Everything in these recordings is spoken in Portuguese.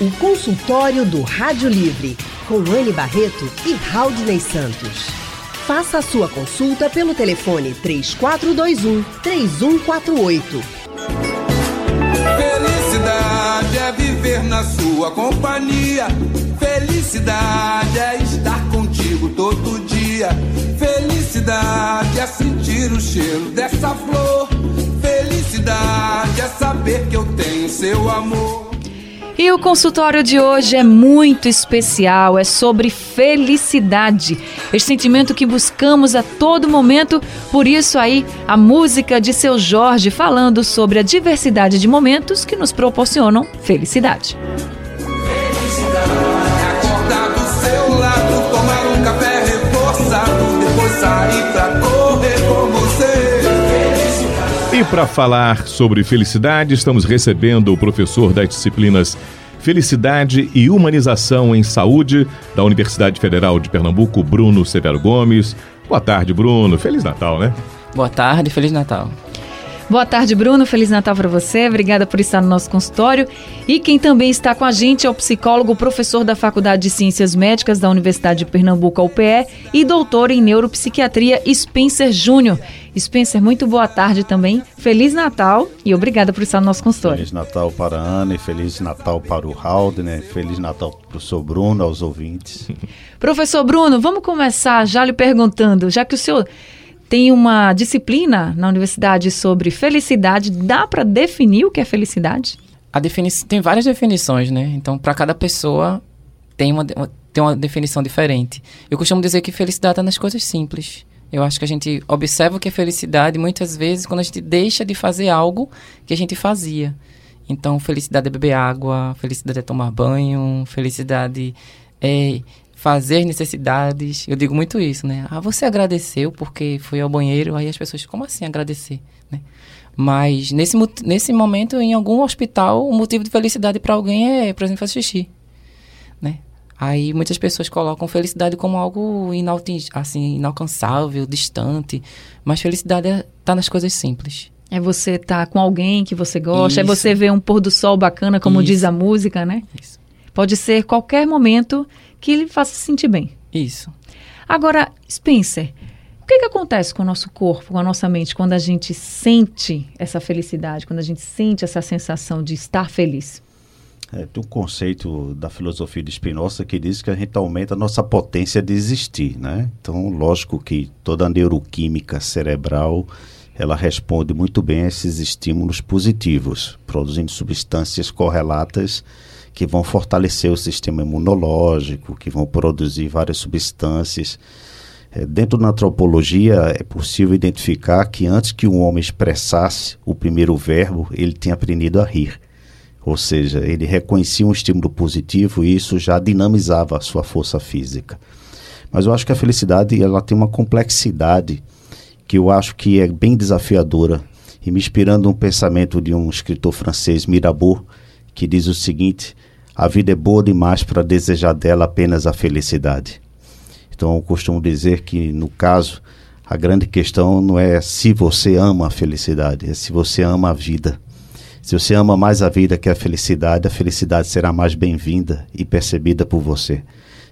O consultório do Rádio Livre, com Anne Barreto e Raudney Santos. Faça a sua consulta pelo telefone 3421 3148. Felicidade é viver na sua companhia. Felicidade é estar contigo todo dia. Felicidade é sentir o cheiro dessa flor. Felicidade é saber que eu tenho seu amor. E o consultório de hoje é muito especial, é sobre felicidade, esse sentimento que buscamos a todo momento, por isso aí a música de seu Jorge falando sobre a diversidade de momentos que nos proporcionam felicidade. Felicidade acordar do seu lado, tomar um café reforçado, depois sair E para falar sobre felicidade, estamos recebendo o professor das disciplinas Felicidade e Humanização em Saúde da Universidade Federal de Pernambuco, Bruno Severo Gomes. Boa tarde, Bruno. Feliz Natal, né? Boa tarde, Feliz Natal. Boa tarde, Bruno. Feliz Natal para você. Obrigada por estar no nosso consultório. E quem também está com a gente é o psicólogo, professor da Faculdade de Ciências Médicas da Universidade de Pernambuco, UPE, e doutor em neuropsiquiatria, Spencer Júnior. Spencer, muito boa tarde também. Feliz Natal e obrigada por estar no nosso consultório. Feliz Natal para a Ana e Feliz Natal para o Raul, né? Feliz Natal para o professor Bruno, aos ouvintes. Professor Bruno, vamos começar já lhe perguntando, já que o senhor tem uma disciplina na universidade sobre felicidade. Dá para definir o que é felicidade? A defini tem várias definições, né? Então, para cada pessoa tem uma, tem uma definição diferente. Eu costumo dizer que felicidade está nas coisas simples. Eu acho que a gente observa o que é felicidade muitas vezes quando a gente deixa de fazer algo que a gente fazia. Então, felicidade é beber água, felicidade é tomar banho, felicidade é fazer necessidades. Eu digo muito isso, né? Ah, você agradeceu porque foi ao banheiro. Aí as pessoas, como assim agradecer? Né? Mas nesse, nesse momento, em algum hospital, o motivo de felicidade para alguém é, por exemplo, fazer xixi. Né? Aí muitas pessoas colocam felicidade como algo assim, inalcançável, distante. Mas felicidade está é, tá nas coisas simples. É você estar tá com alguém que você gosta, Isso. é você ver um pôr do sol bacana, como Isso. diz a música, né? Isso. Pode ser qualquer momento que lhe faça sentir bem. Isso. Agora, Spencer, o que, que acontece com o nosso corpo, com a nossa mente, quando a gente sente essa felicidade, quando a gente sente essa sensação de estar feliz? É, tem um conceito da filosofia de Spinoza que diz que a gente aumenta a nossa potência de existir, né? Então, lógico que toda a neuroquímica cerebral ela responde muito bem a esses estímulos positivos, produzindo substâncias correlatas que vão fortalecer o sistema imunológico, que vão produzir várias substâncias. É, dentro da antropologia, é possível identificar que antes que um homem expressasse o primeiro verbo, ele tinha aprendido a rir. Ou seja, ele reconhecia um estímulo positivo e isso já dinamizava a sua força física. Mas eu acho que a felicidade ela tem uma complexidade que eu acho que é bem desafiadora. E me inspirando um pensamento de um escritor francês, Mirabeau, que diz o seguinte: a vida é boa demais para desejar dela apenas a felicidade. Então eu costumo dizer que, no caso, a grande questão não é se você ama a felicidade, é se você ama a vida. Se você ama mais a vida que a felicidade, a felicidade será mais bem-vinda e percebida por você.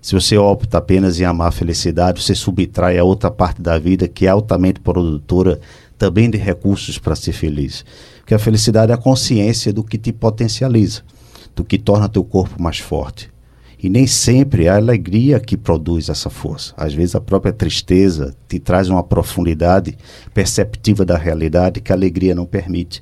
Se você opta apenas em amar a felicidade, você subtrai a outra parte da vida que é altamente produtora também de recursos para ser feliz. Porque a felicidade é a consciência do que te potencializa, do que torna teu corpo mais forte. E nem sempre é a alegria que produz essa força. Às vezes a própria tristeza te traz uma profundidade perceptiva da realidade que a alegria não permite.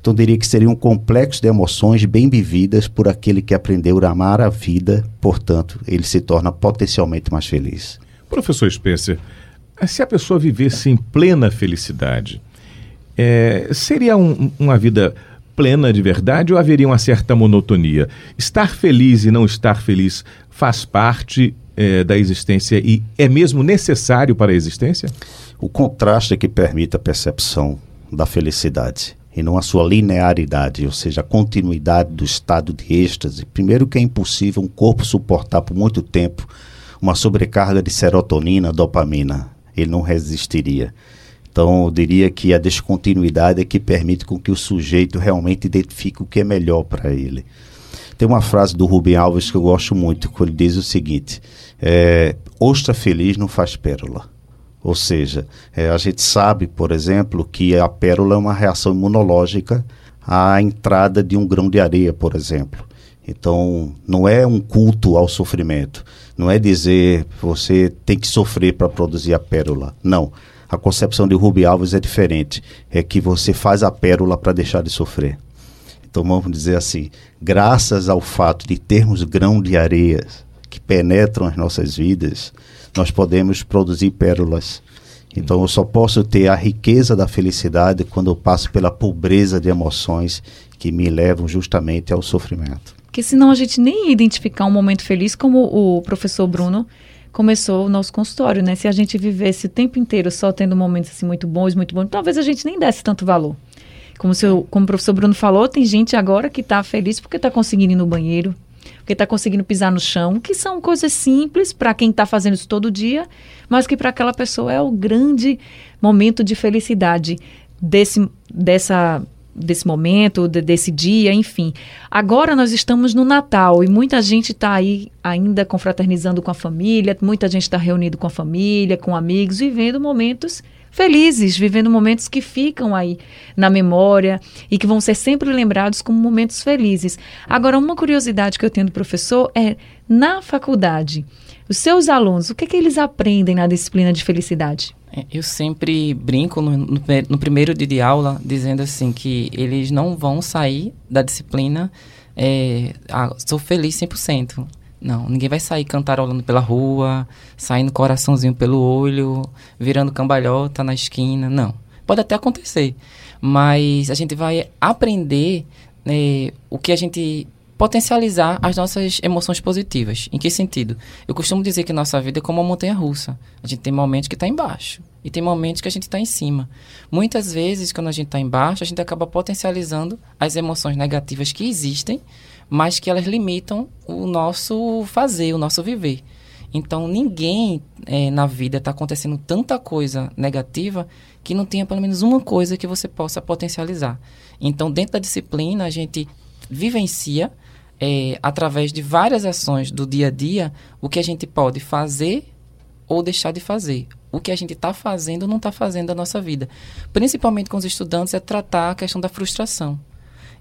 Então diria que seria um complexo de emoções bem vividas por aquele que aprendeu a amar a vida, portanto, ele se torna potencialmente mais feliz. Professor Spencer, se a pessoa vivesse em plena felicidade, é, seria um, uma vida plena de verdade ou haveria uma certa monotonia? Estar feliz e não estar feliz faz parte é, da existência e é mesmo necessário para a existência? O contraste é que permite a percepção da felicidade e não a sua linearidade, ou seja, a continuidade do estado de êxtase. Primeiro que é impossível um corpo suportar por muito tempo uma sobrecarga de serotonina, dopamina ele não resistiria. Então, eu diria que a descontinuidade é que permite com que o sujeito realmente identifique o que é melhor para ele. Tem uma frase do Rubem Alves que eu gosto muito, quando ele diz o seguinte: é, ostra feliz não faz pérola. Ou seja, é, a gente sabe, por exemplo, que a pérola é uma reação imunológica à entrada de um grão de areia, por exemplo. Então, não é um culto ao sofrimento. Não é dizer você tem que sofrer para produzir a pérola. Não. A concepção de Rubi Alves é diferente. É que você faz a pérola para deixar de sofrer. Então, vamos dizer assim: graças ao fato de termos grão de areia que penetram as nossas vidas, nós podemos produzir pérolas. Então eu só posso ter a riqueza da felicidade quando eu passo pela pobreza de emoções que me levam justamente ao sofrimento. Porque senão a gente nem ia identificar um momento feliz como o professor Bruno começou o nosso consultório, né? Se a gente vivesse o tempo inteiro só tendo momentos assim muito bons, muito bons, talvez a gente nem desse tanto valor. Como, seu, como o professor Bruno falou, tem gente agora que está feliz porque está conseguindo ir no banheiro, porque está conseguindo pisar no chão, que são coisas simples para quem está fazendo isso todo dia, mas que para aquela pessoa é o grande momento de felicidade desse, dessa, desse momento, de, desse dia, enfim. Agora nós estamos no Natal e muita gente está aí ainda confraternizando com a família, muita gente está reunido com a família, com amigos, vivendo momentos felizes, vivendo momentos que ficam aí na memória e que vão ser sempre lembrados como momentos felizes. Agora, uma curiosidade que eu tenho do professor é na faculdade, os seus alunos, o que, é que eles aprendem na disciplina de felicidade? É, eu sempre brinco no, no, no, primeiro dia de aula dizendo assim que eles não vão sair da disciplina é, ah, sou feliz 100%. Não, ninguém vai sair cantarolando pela rua, saindo coraçãozinho pelo olho, virando cambalhota na esquina. Não. Pode até acontecer, mas a gente vai aprender né, o que a gente potencializar as nossas emoções positivas. Em que sentido? Eu costumo dizer que nossa vida é como uma montanha russa. A gente tem momentos que está embaixo e tem momentos que a gente está em cima. Muitas vezes, quando a gente está embaixo, a gente acaba potencializando as emoções negativas que existem mas que elas limitam o nosso fazer, o nosso viver. Então, ninguém é, na vida está acontecendo tanta coisa negativa que não tenha pelo menos uma coisa que você possa potencializar. Então, dentro da disciplina, a gente vivencia, é, através de várias ações do dia a dia, o que a gente pode fazer ou deixar de fazer. O que a gente está fazendo ou não está fazendo da nossa vida. Principalmente com os estudantes, é tratar a questão da frustração.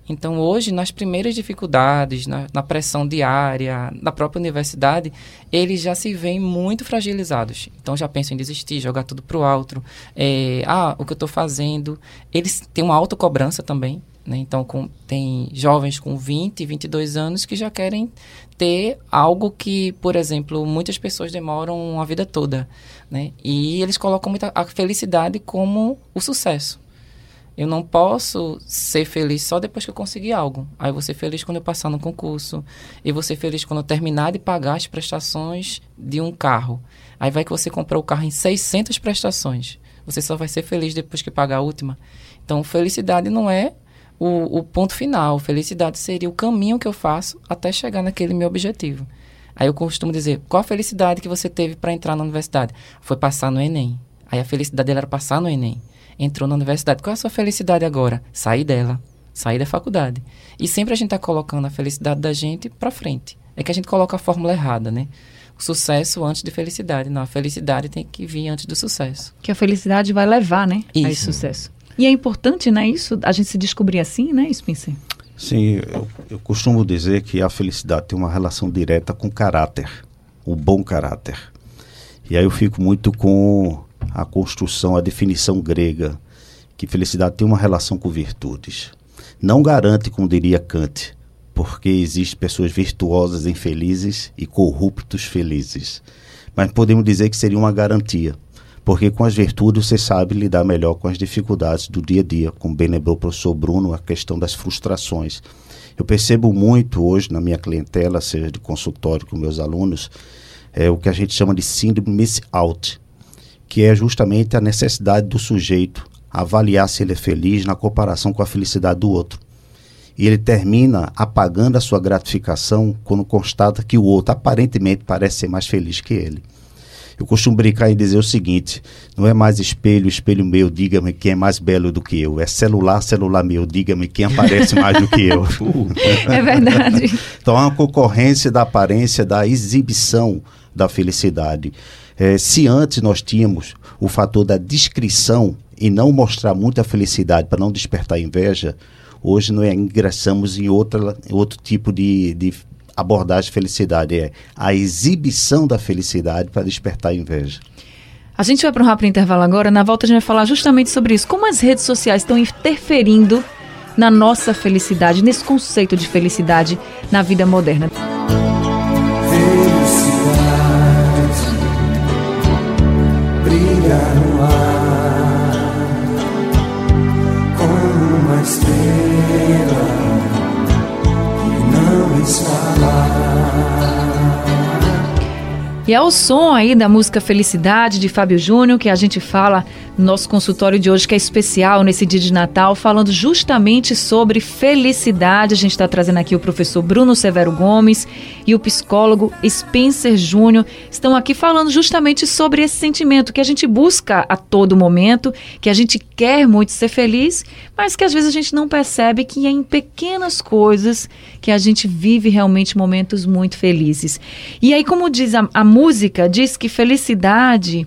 Então, hoje, nas primeiras dificuldades, na, na, pressão diária, na própria universidade, eles já se veem muito fragilizados. Então, já pensam em desistir, jogar tudo para o alto. É, ah, o que eu estou fazendo. Eles têm uma autocobrança também. Né? Então, com, tem jovens com 20, 22 anos que já querem ter algo que, por exemplo, muitas pessoas demoram a vida toda. Né? E eles colocam muita, a felicidade como o sucesso. Eu não posso ser feliz só depois que eu conseguir algo. Aí eu vou ser feliz quando eu passar no concurso. E vou ser feliz quando eu terminar de pagar as prestações de um carro. Aí vai que você comprou o carro em 600 prestações. Você só vai ser feliz depois que pagar a última. Então, felicidade não é o, o ponto final. Felicidade seria o caminho que eu faço até chegar naquele meu objetivo. Aí eu costumo dizer, qual a felicidade que você teve para entrar na universidade? Foi passar no Enem. Aí a felicidade dela era passar no Enem entrou na universidade. Qual é a sua felicidade agora? Sair dela, sair da faculdade. E sempre a gente está colocando a felicidade da gente para frente. É que a gente coloca a fórmula errada, né? O sucesso antes de felicidade. Não, a felicidade tem que vir antes do sucesso. Que a felicidade vai levar, né? Isso. Sucesso. E é importante, né, isso, a gente se descobrir assim, né, Spencer? Sim, eu, eu costumo dizer que a felicidade tem uma relação direta com o caráter, o bom caráter. E aí eu fico muito com a construção, a definição grega, que felicidade tem uma relação com virtudes. Não garante, como diria Kant, porque existem pessoas virtuosas infelizes e corruptos felizes. Mas podemos dizer que seria uma garantia, porque com as virtudes você sabe lidar melhor com as dificuldades do dia a dia, como bem lembrou o professor Bruno, a questão das frustrações. Eu percebo muito hoje na minha clientela, seja de consultório com meus alunos, é o que a gente chama de síndrome miss out, que é justamente a necessidade do sujeito avaliar se ele é feliz na comparação com a felicidade do outro. E ele termina apagando a sua gratificação quando constata que o outro aparentemente parece ser mais feliz que ele. Eu costumo brincar e dizer o seguinte: não é mais espelho, espelho meu, diga-me quem é mais belo do que eu. É celular, celular meu, diga-me quem aparece mais do que eu. é verdade. então, é uma concorrência da aparência, da exibição da felicidade. É, se antes nós tínhamos o fator da descrição e não mostrar muita felicidade para não despertar inveja, hoje nós ingressamos em outra, outro tipo de, de abordagem de felicidade. É a exibição da felicidade para despertar inveja. A gente vai para um rápido intervalo agora. Na volta a gente vai falar justamente sobre isso. Como as redes sociais estão interferindo na nossa felicidade, nesse conceito de felicidade na vida moderna. E é o som aí da música Felicidade de Fábio Júnior que a gente fala no nosso consultório de hoje, que é especial nesse dia de Natal, falando justamente sobre felicidade. A gente está trazendo aqui o professor Bruno Severo Gomes e o psicólogo Spencer Júnior. Estão aqui falando justamente sobre esse sentimento que a gente busca a todo momento, que a gente quer muito ser feliz, mas que às vezes a gente não percebe que é em pequenas coisas que a gente vive realmente momentos muito felizes. E aí, como diz a, a música, diz que felicidade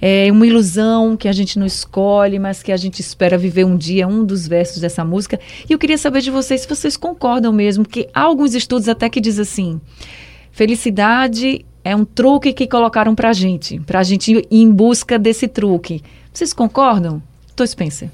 é uma ilusão que a gente não escolhe, mas que a gente espera viver um dia, um dos versos dessa música. E eu queria saber de vocês se vocês concordam mesmo, que há alguns estudos até que diz assim: felicidade é um truque que colocaram pra gente, pra gente ir em busca desse truque. Vocês concordam? Tô Spencer.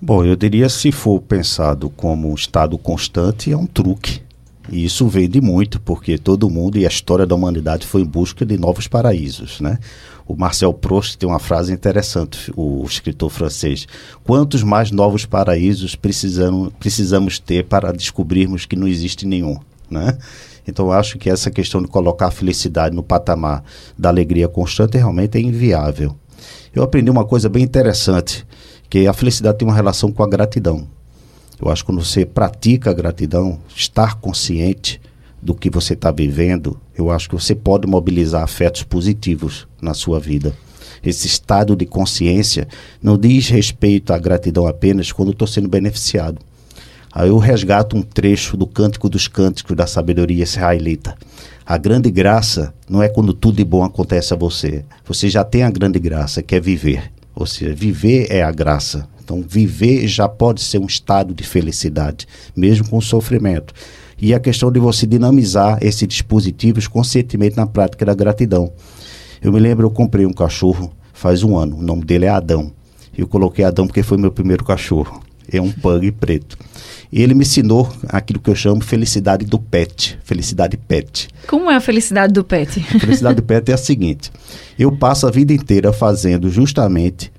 Bom, eu diria se for pensado como um estado constante, é um truque. E isso vende muito, porque todo mundo e a história da humanidade foi em busca de novos paraísos, né? O Marcel Proust tem uma frase interessante, o escritor francês. Quantos mais novos paraísos precisamos, precisamos ter para descobrirmos que não existe nenhum, né? Então, acho que essa questão de colocar a felicidade no patamar da alegria constante realmente é inviável. Eu aprendi uma coisa bem interessante que a felicidade tem uma relação com a gratidão. Eu acho que quando você pratica a gratidão, estar consciente do que você está vivendo, eu acho que você pode mobilizar afetos positivos na sua vida. Esse estado de consciência não diz respeito à gratidão apenas quando estou sendo beneficiado. Aí eu resgato um trecho do Cântico dos Cânticos da Sabedoria Israelita. A grande graça não é quando tudo de bom acontece a você. Você já tem a grande graça, que é viver. Ou seja, viver é a graça. Então, viver já pode ser um estado de felicidade, mesmo com sofrimento. E a questão de você dinamizar esses dispositivos conscientemente na prática da gratidão. Eu me lembro, eu comprei um cachorro faz um ano, o nome dele é Adão. Eu coloquei Adão porque foi meu primeiro cachorro. É um pug preto. E ele me ensinou aquilo que eu chamo felicidade do pet, felicidade pet. Como é a felicidade do pet? A felicidade do pet é a seguinte: eu passo a vida inteira fazendo justamente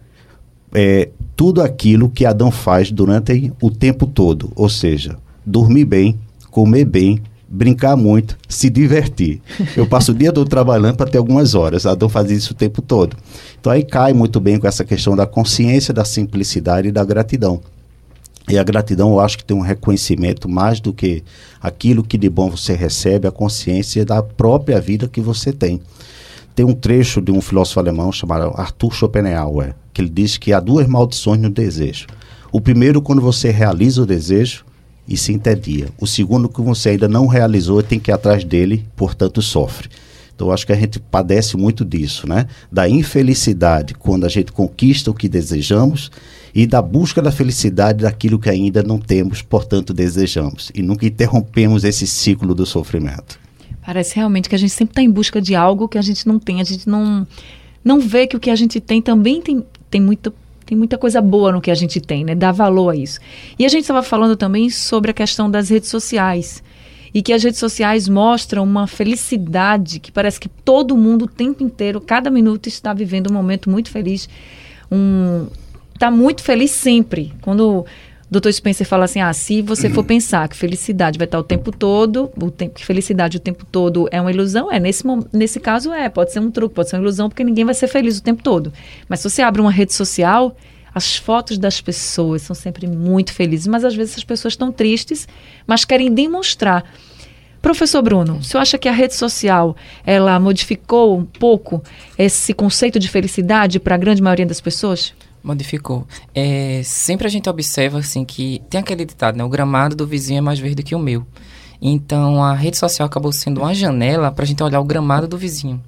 é, tudo aquilo que Adão faz durante o tempo todo, ou seja, dormir bem, comer bem, brincar muito, se divertir. Eu passo o dia todo trabalhando para ter algumas horas. Adão faz isso o tempo todo. Então aí cai muito bem com essa questão da consciência, da simplicidade e da gratidão. E a gratidão, eu acho que tem um reconhecimento mais do que aquilo que de bom você recebe, a consciência da própria vida que você tem. Tem um trecho de um filósofo alemão chamado Arthur Schopenhauer, que ele diz que há duas maldições no desejo. O primeiro, quando você realiza o desejo e se entedia. O segundo, que você ainda não realizou e tem que ir atrás dele, portanto sofre. Então, acho que a gente padece muito disso, né? Da infelicidade quando a gente conquista o que desejamos e da busca da felicidade daquilo que ainda não temos, portanto desejamos. E nunca interrompemos esse ciclo do sofrimento. Parece realmente que a gente sempre está em busca de algo que a gente não tem, a gente não, não vê que o que a gente tem também tem, tem muita tem muita coisa boa no que a gente tem, né? Dá valor a isso. E a gente estava falando também sobre a questão das redes sociais. E que as redes sociais mostram uma felicidade que parece que todo mundo o tempo inteiro, cada minuto, está vivendo um momento muito feliz. Um, está muito feliz sempre. Quando Dr. Spencer fala assim: ah, se você for pensar que felicidade vai estar o tempo todo, o tempo, que felicidade o tempo todo é uma ilusão, é nesse, nesse caso é, pode ser um truque, pode ser uma ilusão, porque ninguém vai ser feliz o tempo todo. Mas se você abre uma rede social, as fotos das pessoas são sempre muito felizes, mas às vezes as pessoas estão tristes, mas querem demonstrar. Professor Bruno, o senhor acha que a rede social ela modificou um pouco esse conceito de felicidade para a grande maioria das pessoas? Modificou. É, sempre a gente observa assim que tem aquele ditado, né? O gramado do vizinho é mais verde que o meu. Então a rede social acabou sendo uma janela para a gente olhar o gramado do vizinho.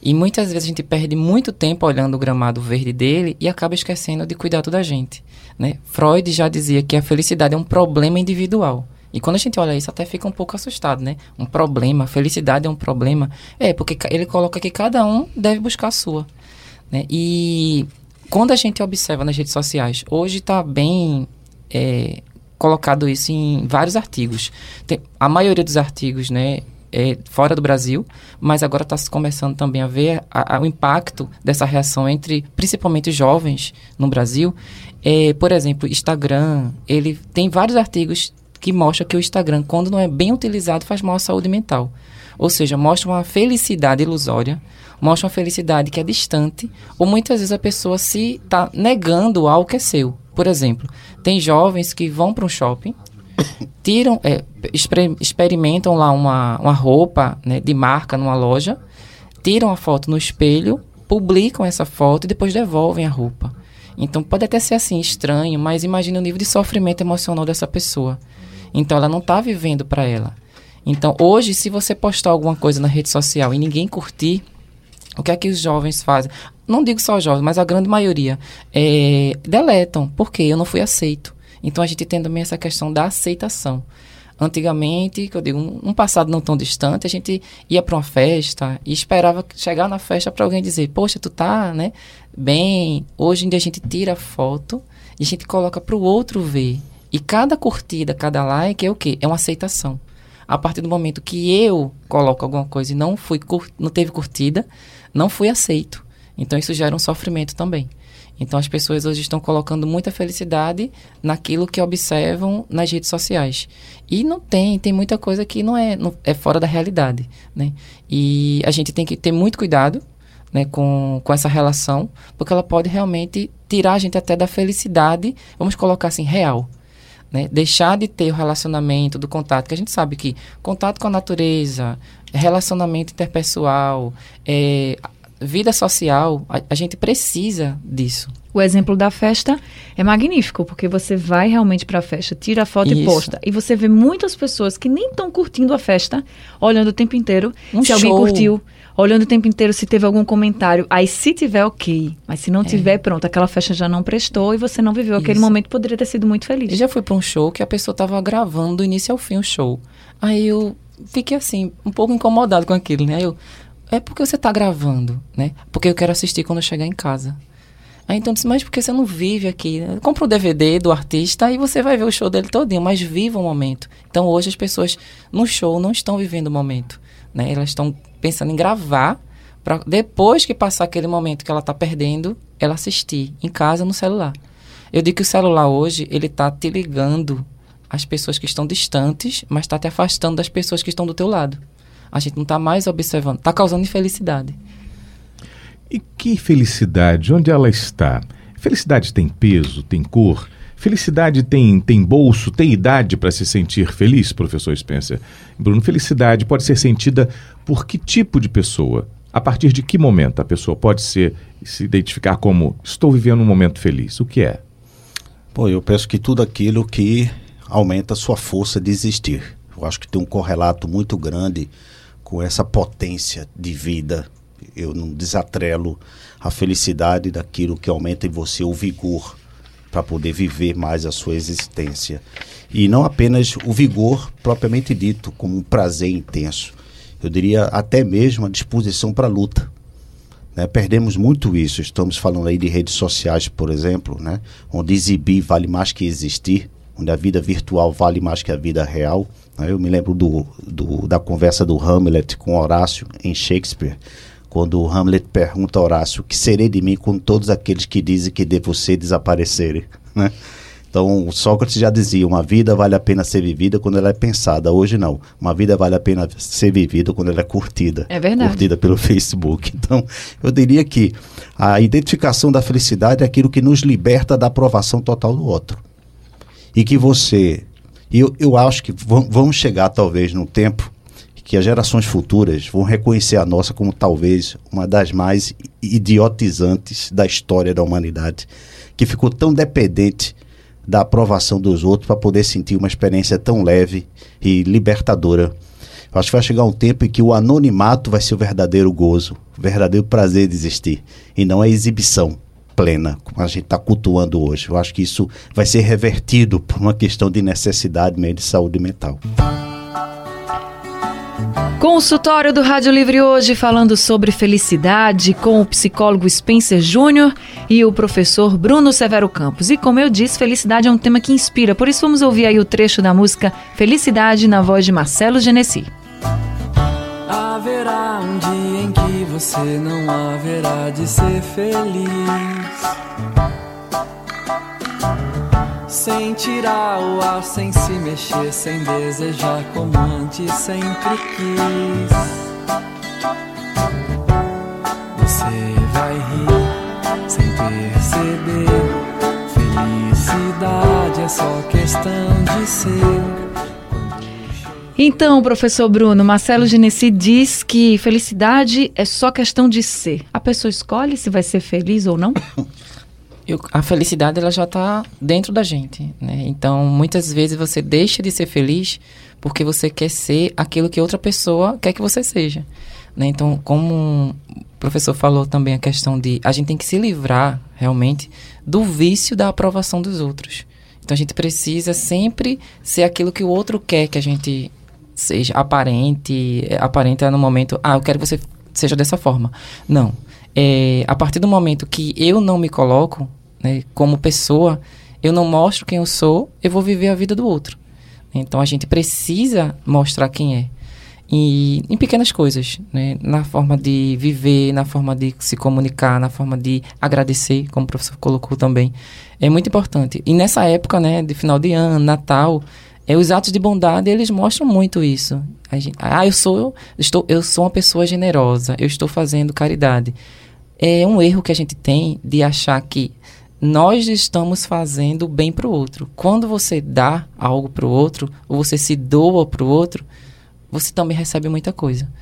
E muitas vezes a gente perde muito tempo olhando o gramado verde dele e acaba esquecendo de cuidar da gente. Né? Freud já dizia que a felicidade é um problema individual. E quando a gente olha isso, até fica um pouco assustado, né? Um problema, felicidade é um problema. É, porque ele coloca que cada um deve buscar a sua. Né? E quando a gente observa nas redes sociais, hoje está bem é, colocado isso em vários artigos. Tem, a maioria dos artigos, né, é fora do Brasil, mas agora está se começando também a ver a, a, o impacto dessa reação entre, principalmente jovens no Brasil. É, por exemplo, Instagram, ele tem vários artigos que mostram que o Instagram, quando não é bem utilizado, faz mal à saúde mental. Ou seja, mostra uma felicidade ilusória, mostra uma felicidade que é distante, ou muitas vezes a pessoa se está negando algo que é seu. Por exemplo, tem jovens que vão para um shopping, tiram, é, experimentam lá uma, uma roupa né, de marca numa loja, tiram a foto no espelho, publicam essa foto e depois devolvem a roupa. Então pode até ser assim estranho, mas imagine o nível de sofrimento emocional dessa pessoa. Então ela não está vivendo para ela. Então hoje, se você postar alguma coisa na rede social e ninguém curtir, o que é que os jovens fazem? Não digo só jovens, mas a grande maioria é, deletam, porque eu não fui aceito. Então a gente tem também essa questão da aceitação. Antigamente, que eu digo, um passado não tão distante, a gente ia para uma festa e esperava chegar na festa para alguém dizer: "Poxa, tu tá, né, bem". Hoje em dia a gente tira foto e a gente coloca para o outro ver. E cada curtida, cada like é o quê? É uma aceitação. A partir do momento que eu coloco alguma coisa e não fui não teve curtida, não fui aceito. Então isso gera um sofrimento também. Então as pessoas hoje estão colocando muita felicidade naquilo que observam nas redes sociais. E não tem, tem muita coisa que não é, não, é fora da realidade, né? E a gente tem que ter muito cuidado né, com, com essa relação, porque ela pode realmente tirar a gente até da felicidade, vamos colocar assim, real. Né? Deixar de ter o relacionamento, do contato, que a gente sabe que contato com a natureza, relacionamento interpessoal, é, vida social, a, a, gente precisa disso. O exemplo da festa é magnífico, porque você vai realmente para a festa, tira a foto Isso. e posta. E você vê muitas pessoas que nem estão curtindo a festa, olhando o tempo inteiro um se show. alguém curtiu, olhando o tempo inteiro se teve algum comentário. Aí, se tiver, ok. Mas se não é. tiver, pronto, aquela festa já não prestou e você não viveu aquele Isso. momento, poderia ter sido muito feliz. Eu já fui para um show que a pessoa estava gravando do início ao fim o show. Aí eu fiquei assim, um pouco incomodado com aquilo, né? Eu, é porque você está gravando, né? Porque eu quero assistir quando eu chegar em casa. Aí então disse, mas porque você não vive aqui? Compra o um DVD do artista e você vai ver o show dele todinho, mas viva o momento. Então hoje as pessoas no show não estão vivendo o momento, né? Elas estão pensando em gravar para depois que passar aquele momento que ela está perdendo, ela assistir em casa no celular. Eu digo que o celular hoje ele está te ligando às pessoas que estão distantes, mas está te afastando das pessoas que estão do teu lado. A gente não está mais observando. Está causando infelicidade. E que felicidade? Onde ela está? Felicidade tem peso, tem cor? Felicidade tem, tem bolso, tem idade para se sentir feliz, professor Spencer? Bruno, felicidade pode ser sentida por que tipo de pessoa? A partir de que momento a pessoa pode ser, se identificar como estou vivendo um momento feliz? O que é? Pô, eu penso que tudo aquilo que aumenta a sua força de existir. Eu acho que tem um correlato muito grande com essa potência de vida. Eu não desatrelo a felicidade daquilo que aumenta em você o vigor para poder viver mais a sua existência. E não apenas o vigor propriamente dito, como um prazer intenso. Eu diria até mesmo a disposição para a luta. Né? Perdemos muito isso. Estamos falando aí de redes sociais, por exemplo, né? onde exibir vale mais que existir, onde a vida virtual vale mais que a vida real. Né? Eu me lembro do, do, da conversa do Hamlet com Horácio em Shakespeare, quando Hamlet pergunta a Horácio: que serei de mim com todos aqueles que dizem que devo ser desaparecerem? Né? Então, Sócrates já dizia: uma vida vale a pena ser vivida quando ela é pensada. Hoje, não. Uma vida vale a pena ser vivida quando ela é curtida. É verdade. Curtida pelo Facebook. Então, eu diria que a identificação da felicidade é aquilo que nos liberta da aprovação total do outro. E que você eu, eu acho que vamos chegar, talvez, num tempo que as gerações futuras vão reconhecer a nossa como talvez uma das mais idiotizantes da história da humanidade, que ficou tão dependente da aprovação dos outros para poder sentir uma experiência tão leve e libertadora. Eu acho que vai chegar um tempo em que o anonimato vai ser o verdadeiro gozo, o verdadeiro prazer de existir, e não a exibição plena, como a gente está cultuando hoje. Eu acho que isso vai ser revertido por uma questão de necessidade mesmo de saúde mental. Consultório do Rádio Livre hoje falando sobre felicidade com o psicólogo Spencer Júnior e o professor Bruno Severo Campos. E como eu disse, felicidade é um tema que inspira, por isso vamos ouvir aí o trecho da música Felicidade na voz de Marcelo Genesi. Haverá um dia em que você não haverá de ser feliz sem tirar o ar, sem se mexer, sem desejar como antes sempre quis. Você vai rir sem perceber. Felicidade é só questão de ser. Então, professor Bruno, Marcelo Genesi diz que felicidade é só questão de ser. A pessoa escolhe se vai ser feliz ou não? Eu, a felicidade ela já está dentro da gente, né? Então, muitas vezes você deixa de ser feliz porque você quer ser aquilo que outra pessoa quer que você seja, né? Então, como o professor falou também a questão de a gente tem que se livrar realmente do vício da aprovação dos outros. Então, a gente precisa sempre ser aquilo que o outro quer que a gente seja aparente, aparente no momento, ah, eu quero que você seja dessa forma. Não é, a partir do momento que eu não me coloco né, como pessoa, eu não mostro quem eu sou, eu vou viver a vida do outro. Então a gente precisa mostrar quem é. E em pequenas coisas, né? na forma de viver, na forma de se comunicar, na forma de agradecer, como o professor colocou também, é muito importante. E nessa época, né, de final de ano, Natal, é, os atos de bondade eles mostram muito isso. Gente, ah, eu sou, estou, eu sou uma pessoa generosa, eu estou fazendo caridade é um erro que a gente tem de achar que nós estamos fazendo bem para o outro. Quando você dá algo para o outro, ou você se doa para o outro, você também recebe muita coisa.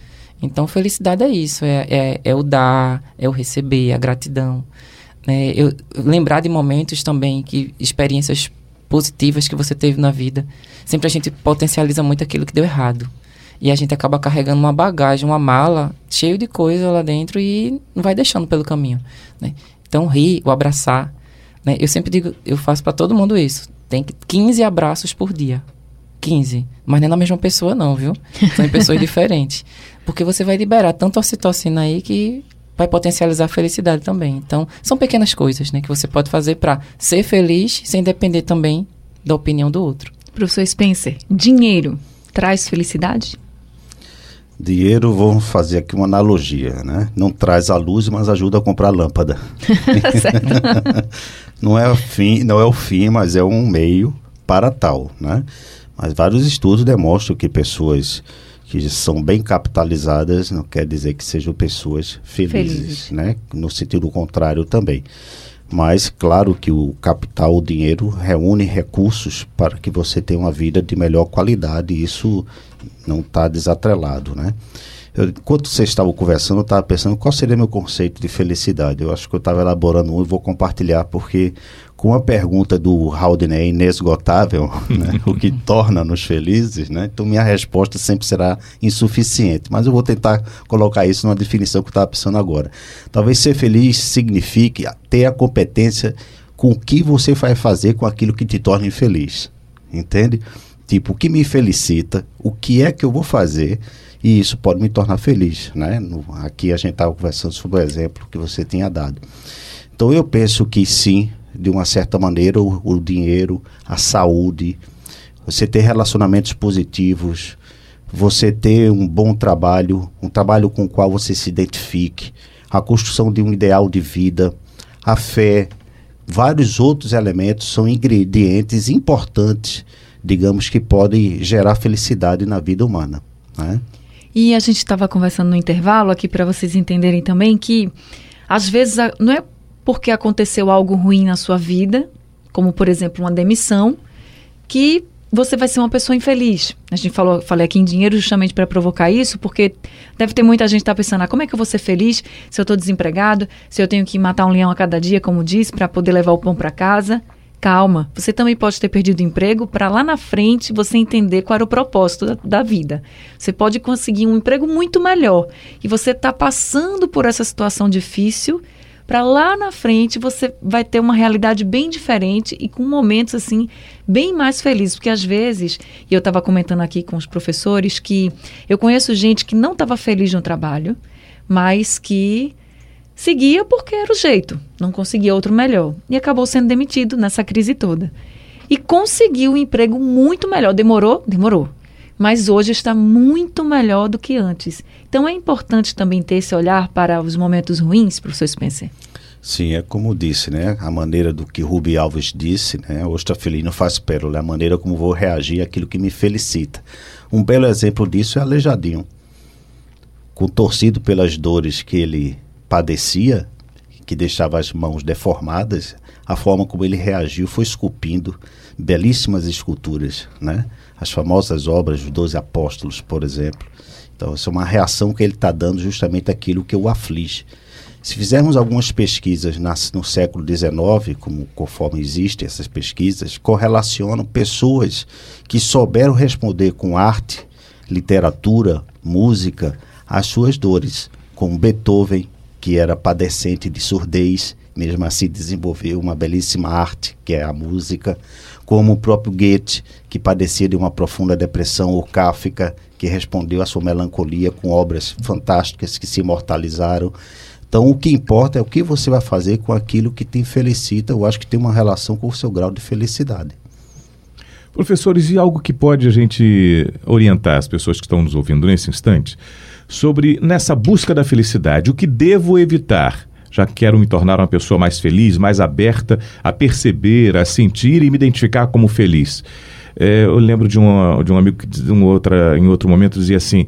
Então, felicidade é isso: é, é, é o dar, é o receber, a gratidão. É, eu, lembrar de momentos também, que experiências positivas que você teve na vida. Sempre a gente potencializa muito aquilo que deu errado. E a gente acaba carregando uma bagagem, uma mala cheio de coisa lá dentro e não vai deixando pelo caminho, né? Então, rir, o abraçar, né? Eu sempre digo, eu faço para todo mundo isso. Tem 15 abraços por dia. 15. Mas nem na mesma pessoa não, viu? São em pessoas diferentes. Porque você vai liberar tanto ocitocina aí que vai potencializar a felicidade também. Então, são pequenas coisas, né, que você pode fazer para ser feliz sem depender também da opinião do outro. Professor Spencer, dinheiro traz felicidade? Dinheiro, vamos fazer aqui uma analogia, né? Não traz a luz, mas ajuda a comprar a lâmpada. não é o fim, não é o fim, mas é um meio para tal, né? Mas vários estudos demonstram que pessoas que são bem capitalizadas não quer dizer que sejam pessoas felizes, Feliz. né? No sentido contrário também. Mas claro que o capital, o dinheiro reúne recursos para que você tenha uma vida de melhor qualidade. E isso não está desatrelado, né? Eu, enquanto vocês estavam conversando, eu estava pensando qual seria meu conceito de felicidade. Eu acho que eu estava elaborando um e vou compartilhar, porque com a pergunta do Haldane é inesgotável, né, o que torna-nos felizes, né, então minha resposta sempre será insuficiente. Mas eu vou tentar colocar isso numa definição que eu estava pensando agora. Talvez ser feliz signifique ter a competência com o que você vai fazer com aquilo que te torna infeliz. Entende? Tipo, o que me felicita, o que é que eu vou fazer, e isso pode me tornar feliz, né? No, aqui a gente estava conversando sobre o exemplo que você tinha dado. Então eu penso que sim, de uma certa maneira, o, o dinheiro, a saúde, você ter relacionamentos positivos, você ter um bom trabalho, um trabalho com o qual você se identifique, a construção de um ideal de vida, a fé, vários outros elementos são ingredientes importantes digamos que podem gerar felicidade na vida humana. Né? E a gente estava conversando no intervalo aqui para vocês entenderem também que às vezes não é porque aconteceu algo ruim na sua vida, como por exemplo uma demissão, que você vai ser uma pessoa infeliz. A gente falou, falei aqui em dinheiro justamente para provocar isso, porque deve ter muita gente que está pensando, ah, como é que eu vou ser feliz se eu estou desempregado, se eu tenho que matar um leão a cada dia, como diz, para poder levar o pão para casa. Calma, você também pode ter perdido o emprego para lá na frente você entender qual era o propósito da, da vida. Você pode conseguir um emprego muito melhor e você está passando por essa situação difícil para lá na frente você vai ter uma realidade bem diferente e com momentos assim bem mais felizes, porque às vezes, e eu estava comentando aqui com os professores que eu conheço gente que não estava feliz no trabalho, mas que seguia porque era o jeito, não conseguia outro melhor e acabou sendo demitido nessa crise toda. E conseguiu um emprego muito melhor. Demorou? Demorou mas hoje está muito melhor do que antes. Então é importante também ter esse olhar para os momentos ruins, professor Spencer. Sim, é como disse, né? A maneira do que Rubi Alves disse, né? O está feliz não faz pérola, é a maneira como vou reagir àquilo que me felicita. Um belo exemplo disso é Aleijadinho. Contorcido pelas dores que ele padecia, que deixava as mãos deformadas, a forma como ele reagiu foi esculpindo belíssimas esculturas, né? as famosas obras dos Doze Apóstolos, por exemplo. Então, essa é uma reação que ele está dando justamente aquilo que o aflige. Se fizermos algumas pesquisas no século XIX, como conforme existem essas pesquisas, correlacionam pessoas que souberam responder com arte, literatura, música, às suas dores, como Beethoven, que era padecente de surdez, mesmo assim desenvolveu uma belíssima arte, que é a música, como o próprio Goethe, que padecia de uma profunda depressão, ou que respondeu à sua melancolia com obras fantásticas que se imortalizaram. Então, o que importa é o que você vai fazer com aquilo que te felicita. Eu acho que tem uma relação com o seu grau de felicidade. Professores, e algo que pode a gente orientar as pessoas que estão nos ouvindo nesse instante sobre nessa busca da felicidade, o que devo evitar? já quero me tornar uma pessoa mais feliz, mais aberta a perceber, a sentir e me identificar como feliz. É, eu lembro de, uma, de um amigo que de um outra, em outro momento dizia assim.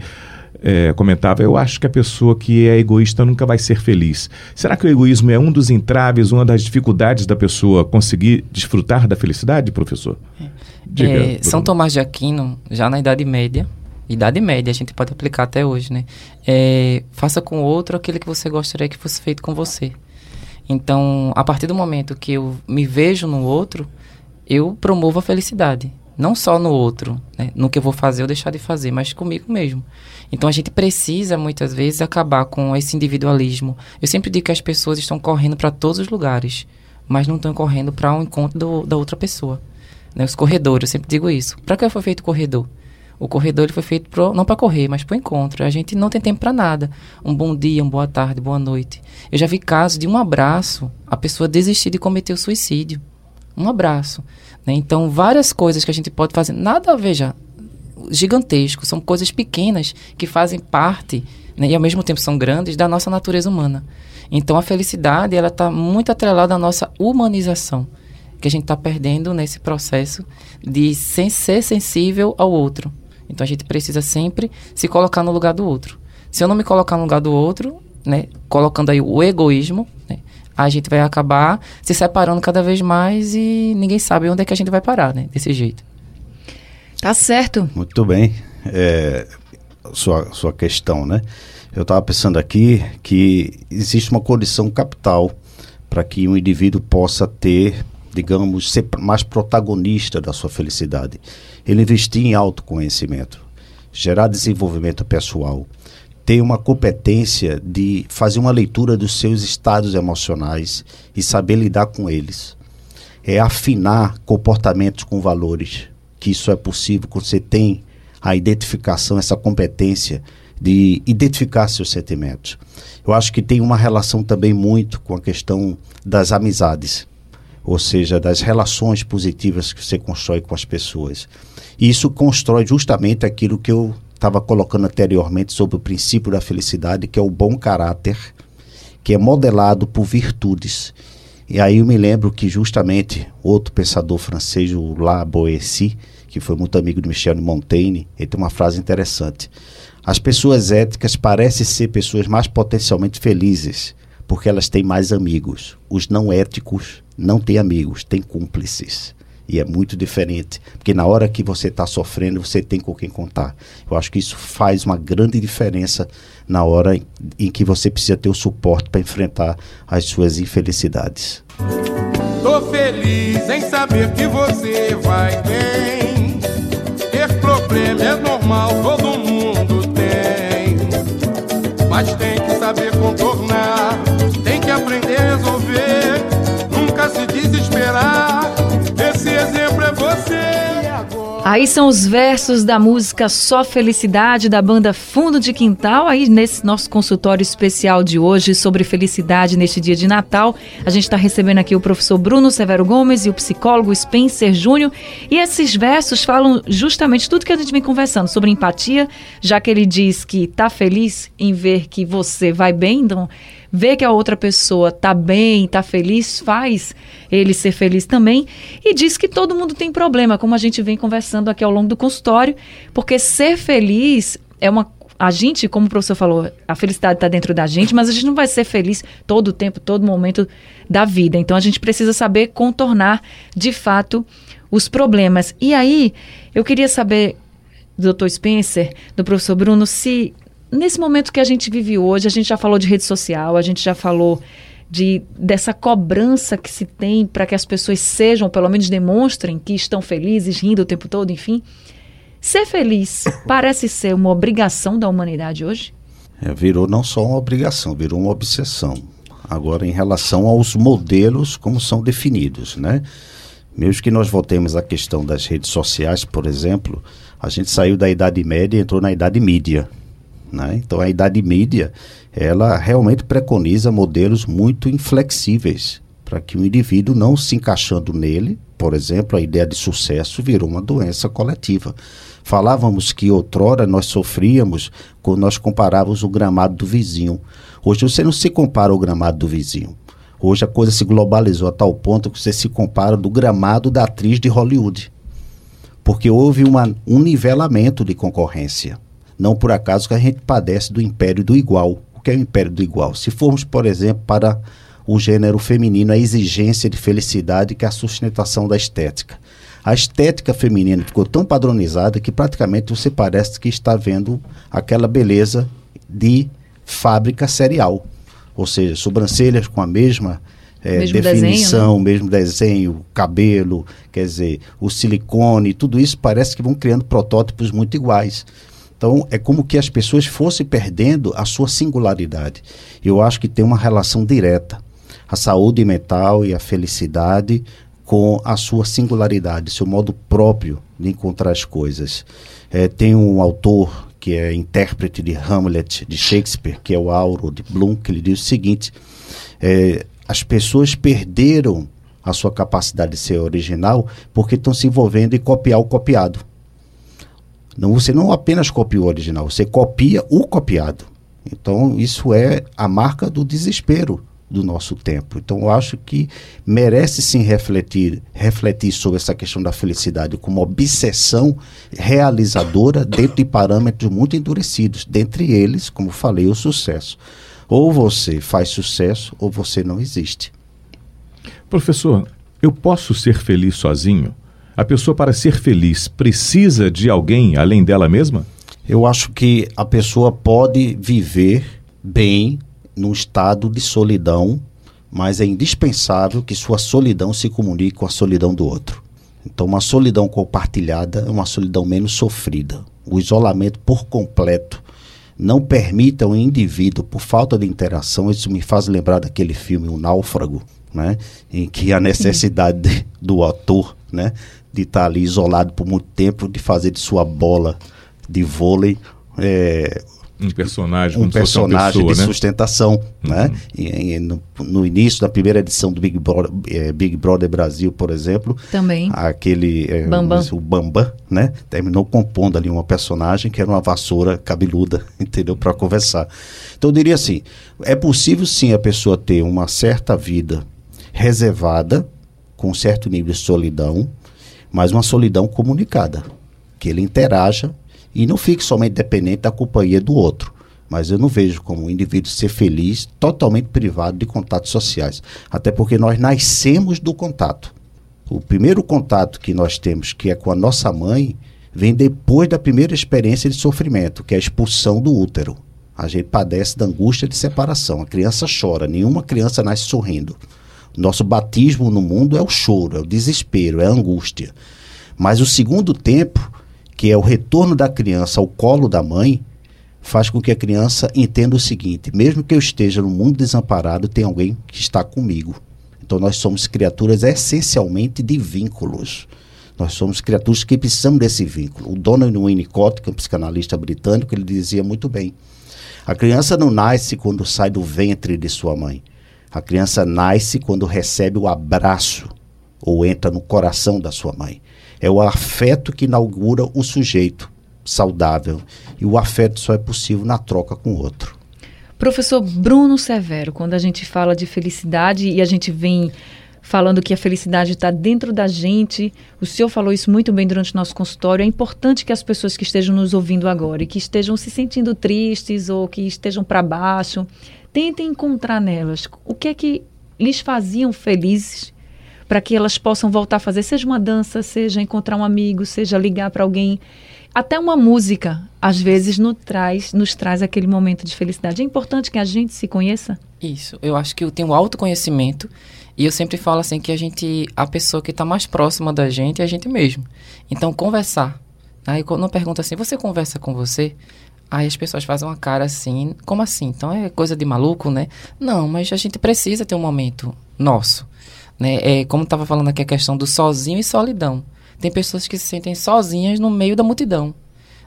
É, comentava, eu acho que a pessoa que é egoísta nunca vai ser feliz. Será que o egoísmo é um dos entraves, uma das dificuldades da pessoa conseguir desfrutar da felicidade, professor? Diga, é, São Tomás de Aquino, já na Idade Média, idade média, a gente pode aplicar até hoje, né? É, faça com o outro aquilo que você gostaria que fosse feito com você. Então, a partir do momento que eu me vejo no outro, eu promovo a felicidade. Não só no outro, né? no que eu vou fazer ou deixar de fazer, mas comigo mesmo. Então a gente precisa muitas vezes acabar com esse individualismo. Eu sempre digo que as pessoas estão correndo para todos os lugares, mas não estão correndo para um encontro do, da outra pessoa. Né? Os corredores, eu sempre digo isso. Para que foi feito o corredor? O corredor ele foi feito pro, não para correr, mas para o encontro. A gente não tem tempo para nada. Um bom dia, uma boa tarde, boa noite. Eu já vi casos de um abraço, a pessoa desistir de cometer o suicídio. Um abraço. Né? Então, várias coisas que a gente pode fazer, nada, veja, gigantesco, são coisas pequenas que fazem parte né, e ao mesmo tempo são grandes da nossa natureza humana. Então, a felicidade ela está muito atrelada à nossa humanização que a gente está perdendo nesse processo de sem ser sensível ao outro. Então a gente precisa sempre se colocar no lugar do outro. Se eu não me colocar no lugar do outro, né, colocando aí o egoísmo, né, a gente vai acabar se separando cada vez mais e ninguém sabe onde é que a gente vai parar, né, desse jeito. Tá certo. Muito bem. É, sua, sua questão, né? Eu estava pensando aqui que existe uma condição capital para que um indivíduo possa ter digamos, ser mais protagonista da sua felicidade. Ele investir em autoconhecimento, gerar desenvolvimento pessoal, ter uma competência de fazer uma leitura dos seus estados emocionais e saber lidar com eles. É afinar comportamentos com valores, que isso é possível quando você tem a identificação, essa competência de identificar seus sentimentos. Eu acho que tem uma relação também muito com a questão das amizades ou seja, das relações positivas que você constrói com as pessoas. E isso constrói justamente aquilo que eu estava colocando anteriormente sobre o princípio da felicidade, que é o bom caráter, que é modelado por virtudes. E aí eu me lembro que justamente outro pensador francês, o La Boétie, que foi muito amigo de Michel de Montaigne, ele tem uma frase interessante. As pessoas éticas parecem ser pessoas mais potencialmente felizes, porque elas têm mais amigos. Os não éticos não têm amigos, têm cúmplices. E é muito diferente, porque na hora que você está sofrendo, você tem com quem contar. Eu acho que isso faz uma grande diferença na hora em, em que você precisa ter o suporte para enfrentar as suas infelicidades. Tô feliz em saber que você vai bem. Ter problema é normal, todo mundo tem. Mas tem Aí são os versos da música Só Felicidade da banda Fundo de Quintal. Aí nesse nosso consultório especial de hoje sobre felicidade neste dia de Natal, a gente está recebendo aqui o professor Bruno Severo Gomes e o psicólogo Spencer Júnior. E esses versos falam justamente tudo que a gente vem conversando sobre empatia, já que ele diz que está feliz em ver que você vai bem, então ver que a outra pessoa está bem, está feliz, faz ele ser feliz também. E diz que todo mundo tem problema, como a gente vem conversando aqui ao longo do consultório, porque ser feliz é uma a gente, como o professor falou, a felicidade está dentro da gente, mas a gente não vai ser feliz todo o tempo, todo momento da vida. Então a gente precisa saber contornar de fato os problemas. E aí, eu queria saber, doutor Spencer, do professor Bruno, se nesse momento que a gente vive hoje, a gente já falou de rede social, a gente já falou de dessa cobrança que se tem para que as pessoas sejam, pelo menos demonstrem que estão felizes, rindo o tempo todo, enfim. Ser feliz parece ser uma obrigação da humanidade hoje? É, virou não só uma obrigação, virou uma obsessão. Agora, em relação aos modelos, como são definidos, né? Mesmo que nós voltemos à questão das redes sociais, por exemplo, a gente saiu da Idade Média e entrou na Idade Mídia. Né? Então a idade média ela realmente preconiza modelos muito inflexíveis para que o indivíduo não se encaixando nele, por exemplo, a ideia de sucesso virou uma doença coletiva. Falávamos que outrora nós sofríamos quando nós comparávamos o gramado do vizinho. Hoje você não se compara ao gramado do vizinho. Hoje a coisa se globalizou a tal ponto que você se compara do gramado da atriz de Hollywood. Porque houve uma, um nivelamento de concorrência. Não por acaso que a gente padece do império do igual. O que é o império do igual? Se formos, por exemplo, para o gênero feminino, a exigência de felicidade que é a sustentação da estética. A estética feminina ficou tão padronizada que praticamente você parece que está vendo aquela beleza de fábrica serial. Ou seja, sobrancelhas com a mesma é, mesmo definição, desenho, né? mesmo desenho, cabelo, quer dizer, o silicone, tudo isso parece que vão criando protótipos muito iguais. Então, é como que as pessoas fossem perdendo a sua singularidade. Eu acho que tem uma relação direta. A saúde mental e a felicidade com a sua singularidade, seu modo próprio de encontrar as coisas. É, tem um autor que é intérprete de Hamlet, de Shakespeare, que é o Auro de Bloom, que ele diz o seguinte: é, as pessoas perderam a sua capacidade de ser original porque estão se envolvendo em copiar o copiado. Você não apenas copia o original, você copia o copiado. Então, isso é a marca do desespero do nosso tempo. Então, eu acho que merece sim refletir, refletir sobre essa questão da felicidade como obsessão realizadora dentro de parâmetros muito endurecidos, dentre eles, como falei, o sucesso. Ou você faz sucesso ou você não existe. Professor, eu posso ser feliz sozinho? A pessoa, para ser feliz, precisa de alguém além dela mesma? Eu acho que a pessoa pode viver bem num estado de solidão, mas é indispensável que sua solidão se comunique com a solidão do outro. Então, uma solidão compartilhada é uma solidão menos sofrida. O isolamento por completo não permite ao indivíduo, por falta de interação, isso me faz lembrar daquele filme O Náufrago, né? em que a necessidade do ator né? De estar tá ali isolado por muito tempo, de fazer de sua bola de vôlei é, um personagem, um personagem pessoa, de né? sustentação, né? uhum. né? E, e no, no, início da primeira edição do Big Brother, é, Big Brother Brasil, por exemplo, também aquele é, Bambam. o Bambam, né? Terminou compondo ali uma personagem que era uma vassoura cabeluda, entendeu? Para conversar. Então eu diria assim, é possível sim a pessoa ter uma certa vida reservada, com um certo nível de solidão, mas uma solidão comunicada, que ele interaja e não fique somente dependente da companhia do outro. Mas eu não vejo como um indivíduo ser feliz totalmente privado de contatos sociais. Até porque nós nascemos do contato. O primeiro contato que nós temos, que é com a nossa mãe, vem depois da primeira experiência de sofrimento, que é a expulsão do útero. A gente padece da angústia de separação. A criança chora, nenhuma criança nasce sorrindo. Nosso batismo no mundo é o choro, é o desespero, é a angústia. Mas o segundo tempo, que é o retorno da criança ao colo da mãe, faz com que a criança entenda o seguinte: mesmo que eu esteja no mundo desamparado, tem alguém que está comigo. Então nós somos criaturas essencialmente de vínculos. Nós somos criaturas que precisamos desse vínculo. O Donald Winnicott, que é um psicanalista britânico, ele dizia muito bem: a criança não nasce quando sai do ventre de sua mãe. A criança nasce quando recebe o abraço ou entra no coração da sua mãe. É o afeto que inaugura o sujeito saudável. E o afeto só é possível na troca com o outro. Professor Bruno Severo, quando a gente fala de felicidade e a gente vem falando que a felicidade está dentro da gente. O senhor falou isso muito bem durante o nosso consultório. É importante que as pessoas que estejam nos ouvindo agora e que estejam se sentindo tristes ou que estejam para baixo, tentem encontrar nelas o que é que lhes faziam felizes para que elas possam voltar a fazer, seja uma dança, seja encontrar um amigo, seja ligar para alguém. Até uma música, às vezes, nos traz, nos traz aquele momento de felicidade. É importante que a gente se conheça? Isso. Eu acho que eu tenho autoconhecimento e eu sempre falo assim que a gente, a pessoa que está mais próxima da gente é a gente mesmo. Então, conversar. Aí, quando eu pergunto assim, você conversa com você? Aí as pessoas fazem uma cara assim, como assim? Então é coisa de maluco, né? Não, mas a gente precisa ter um momento nosso. Né? É, como estava falando aqui a questão do sozinho e solidão. Tem pessoas que se sentem sozinhas no meio da multidão.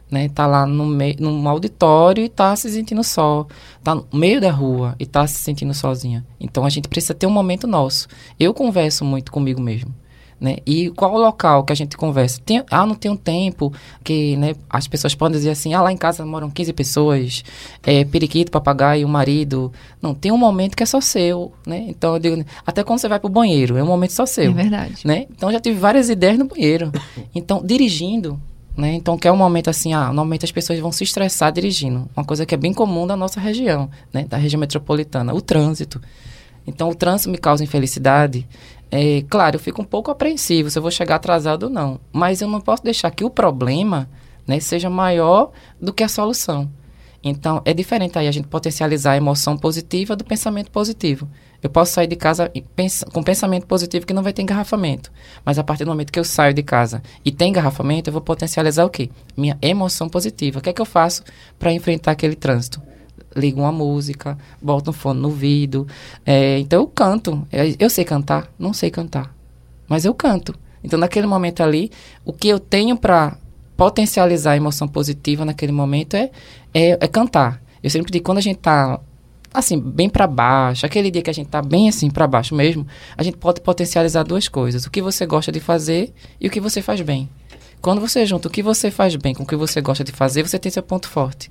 Né? Tá lá no meio, num auditório e tá se sentindo só. Tá no meio da rua e tá se sentindo sozinha. Então a gente precisa ter um momento nosso. Eu converso muito comigo mesmo. Né? E qual o local que a gente conversa? Tem, ah, não tem um tempo que né, as pessoas podem dizer assim, ah, lá em casa moram 15 pessoas, é, periquito, papagaio, marido. Não, tem um momento que é só seu, né? Então, eu digo, até quando você vai pro banheiro, é um momento só seu. É verdade. Né? Então, já tive várias ideias no banheiro. Então, dirigindo, né? Então, que é um momento assim, ah, normalmente as pessoas vão se estressar dirigindo. Uma coisa que é bem comum da nossa região, né? Da região metropolitana, o trânsito. Então, o trânsito me causa infelicidade. É, claro, eu fico um pouco apreensivo se eu vou chegar atrasado ou não. Mas eu não posso deixar que o problema né, seja maior do que a solução. Então, é diferente aí a gente potencializar a emoção positiva do pensamento positivo. Eu posso sair de casa com pensamento positivo que não vai ter engarrafamento. Mas a partir do momento que eu saio de casa e tem engarrafamento, eu vou potencializar o quê? Minha emoção positiva. O que é que eu faço para enfrentar aquele trânsito? Ligo uma música, boto um fone no ouvido. É, então eu canto. É, eu sei cantar? Não sei cantar. Mas eu canto. Então naquele momento ali, o que eu tenho para potencializar a emoção positiva naquele momento é, é, é, cantar. Eu sempre digo, quando a gente tá assim, bem para baixo, aquele dia que a gente tá bem assim para baixo mesmo, a gente pode potencializar duas coisas: o que você gosta de fazer e o que você faz bem. Quando você junta o que você faz bem com o que você gosta de fazer, você tem seu ponto forte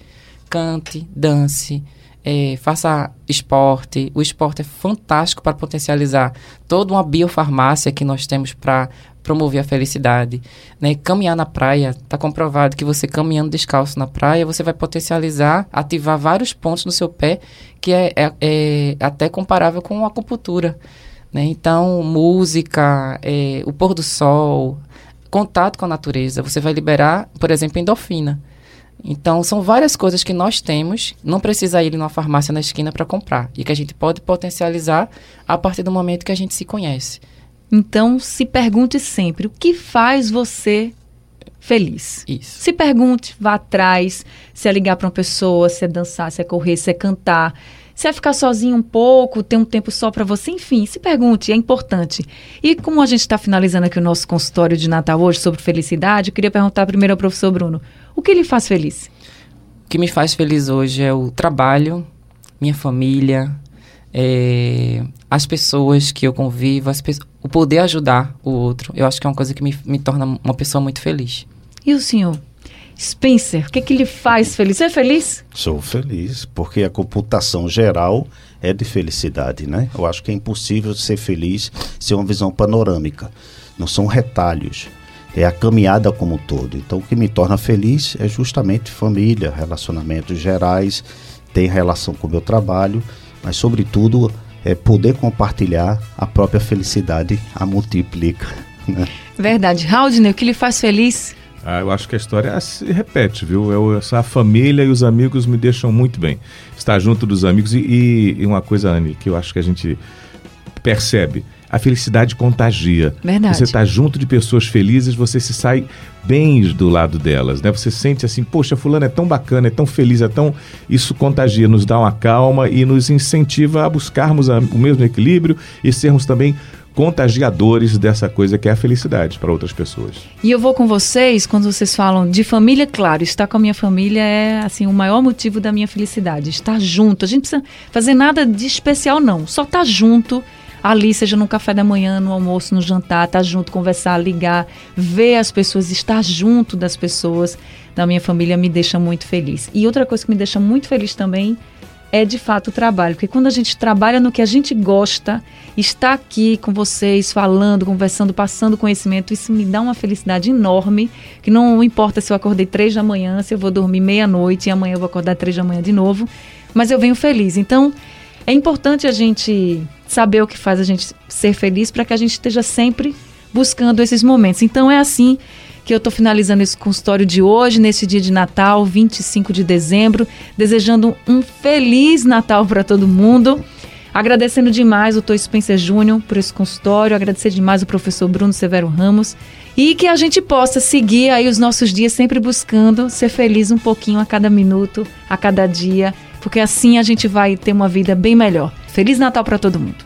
cante, dance, é, faça esporte. O esporte é fantástico para potencializar toda uma biofarmácia que nós temos para promover a felicidade. Né? Caminhar na praia, está comprovado que você caminhando descalço na praia, você vai potencializar, ativar vários pontos no seu pé, que é, é, é até comparável com a acupuntura. Né? Então, música, é, o pôr do sol, contato com a natureza, você vai liberar, por exemplo, endorfina. Então, são várias coisas que nós temos, não precisa ir numa farmácia na esquina para comprar, e que a gente pode potencializar a partir do momento que a gente se conhece. Então, se pergunte sempre: o que faz você feliz? Isso. Se pergunte, vá atrás, se é ligar para uma pessoa, se é dançar, se é correr, se é cantar, se é ficar sozinho um pouco, ter um tempo só para você, enfim, se pergunte, é importante. E como a gente está finalizando aqui o nosso consultório de Natal hoje sobre felicidade, eu queria perguntar primeiro ao professor Bruno: o que lhe faz feliz? O que me faz feliz hoje é o trabalho, minha família, é, as pessoas que eu convivo, o poder ajudar o outro. Eu acho que é uma coisa que me, me torna uma pessoa muito feliz. E o senhor? Spencer, o que, que lhe faz feliz? Você é feliz? Sou feliz, porque a computação geral é de felicidade, né? Eu acho que é impossível ser feliz sem uma visão panorâmica. Não são retalhos é a caminhada como um todo. Então, o que me torna feliz é justamente família, relacionamentos gerais, tem relação com o meu trabalho, mas, sobretudo, é poder compartilhar a própria felicidade, a multiplica. Né? Verdade. Haldner, o que lhe faz feliz? Ah, eu acho que a história se repete, viu? Eu, essa família e os amigos me deixam muito bem. Estar junto dos amigos e, e, e uma coisa, Anne, que eu acho que a gente percebe a felicidade contagia. Verdade. Você está junto de pessoas felizes, você se sai bem do lado delas, né? Você sente assim, poxa, fulano é tão bacana, é tão feliz, é tão... Isso contagia, nos dá uma calma e nos incentiva a buscarmos a, o mesmo equilíbrio e sermos também contagiadores dessa coisa que é a felicidade para outras pessoas. E eu vou com vocês quando vocês falam de família, claro, estar com a minha família é assim o maior motivo da minha felicidade, estar junto. A gente precisa fazer nada de especial não, só estar junto ali, seja no café da manhã, no almoço, no jantar, estar junto, conversar, ligar, ver as pessoas, estar junto das pessoas da minha família me deixa muito feliz. E outra coisa que me deixa muito feliz também é de fato o trabalho, porque quando a gente trabalha no que a gente gosta, está aqui com vocês, falando, conversando, passando conhecimento, isso me dá uma felicidade enorme, que não importa se eu acordei três da manhã, se eu vou dormir meia-noite e amanhã eu vou acordar três da manhã de novo, mas eu venho feliz. Então, é importante a gente saber o que faz a gente ser feliz para que a gente esteja sempre buscando esses momentos. Então, é assim que eu estou finalizando esse consultório de hoje, nesse dia de Natal, 25 de dezembro, desejando um feliz Natal para todo mundo. Agradecendo demais o Tô Spencer Júnior por esse consultório, agradecer demais o professor Bruno Severo Ramos e que a gente possa seguir aí os nossos dias sempre buscando ser feliz um pouquinho a cada minuto, a cada dia, porque assim a gente vai ter uma vida bem melhor. Feliz Natal para todo mundo.